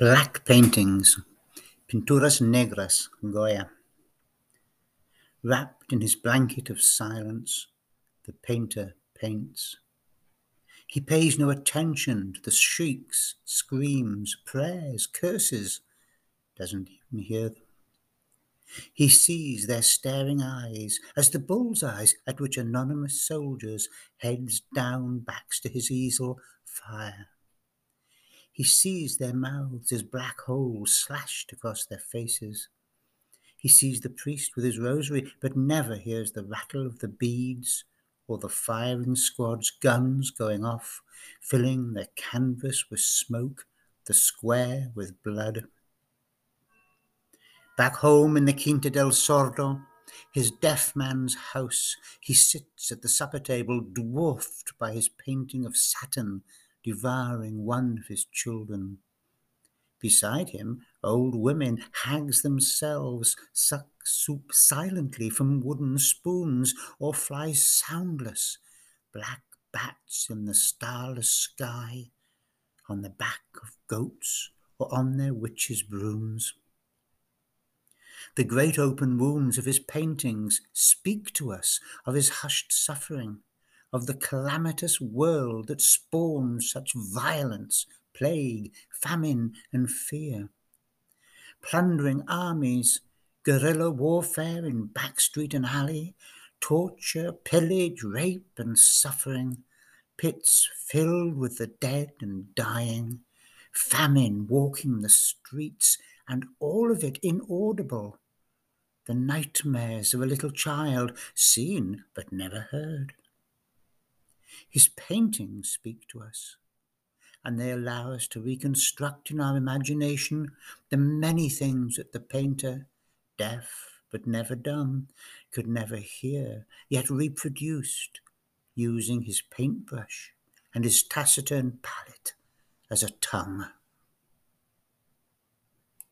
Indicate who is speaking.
Speaker 1: Black paintings, Pinturas Negras, Goya. Wrapped in his blanket of silence, the painter paints. He pays no attention to the shrieks, screams, prayers, curses, doesn't even hear them. He sees their staring eyes as the bull's eyes at which anonymous soldiers, heads down, backs to his easel, fire. He sees their mouths as black holes slashed across their faces. He sees the priest with his rosary, but never hears the rattle of the beads or the firing squad's guns going off, filling the canvas with smoke, the square with blood. Back home in the Quinta del Sordo, his deaf man's house, he sits at the supper table, dwarfed by his painting of Saturn devouring one of his children. Beside him, old women, hags themselves, suck soup silently from wooden spoons or fly soundless, black bats in the starless sky, on the back of goats or on their witches' brooms. The great open wounds of his paintings speak to us of his hushed suffering, of the calamitous world that spawns such violence, plague, famine, and fear. Plundering armies, guerrilla warfare in back street and alley, torture, pillage, rape, and suffering, pits filled with the dead and dying, famine walking the streets, and all of it inaudible. The nightmares of a little child, seen but never heard. His paintings speak to us, and they allow us to reconstruct in our imagination the many things that the painter, deaf but never dumb, could never hear, yet reproduced using his paintbrush and his taciturn palette as a tongue.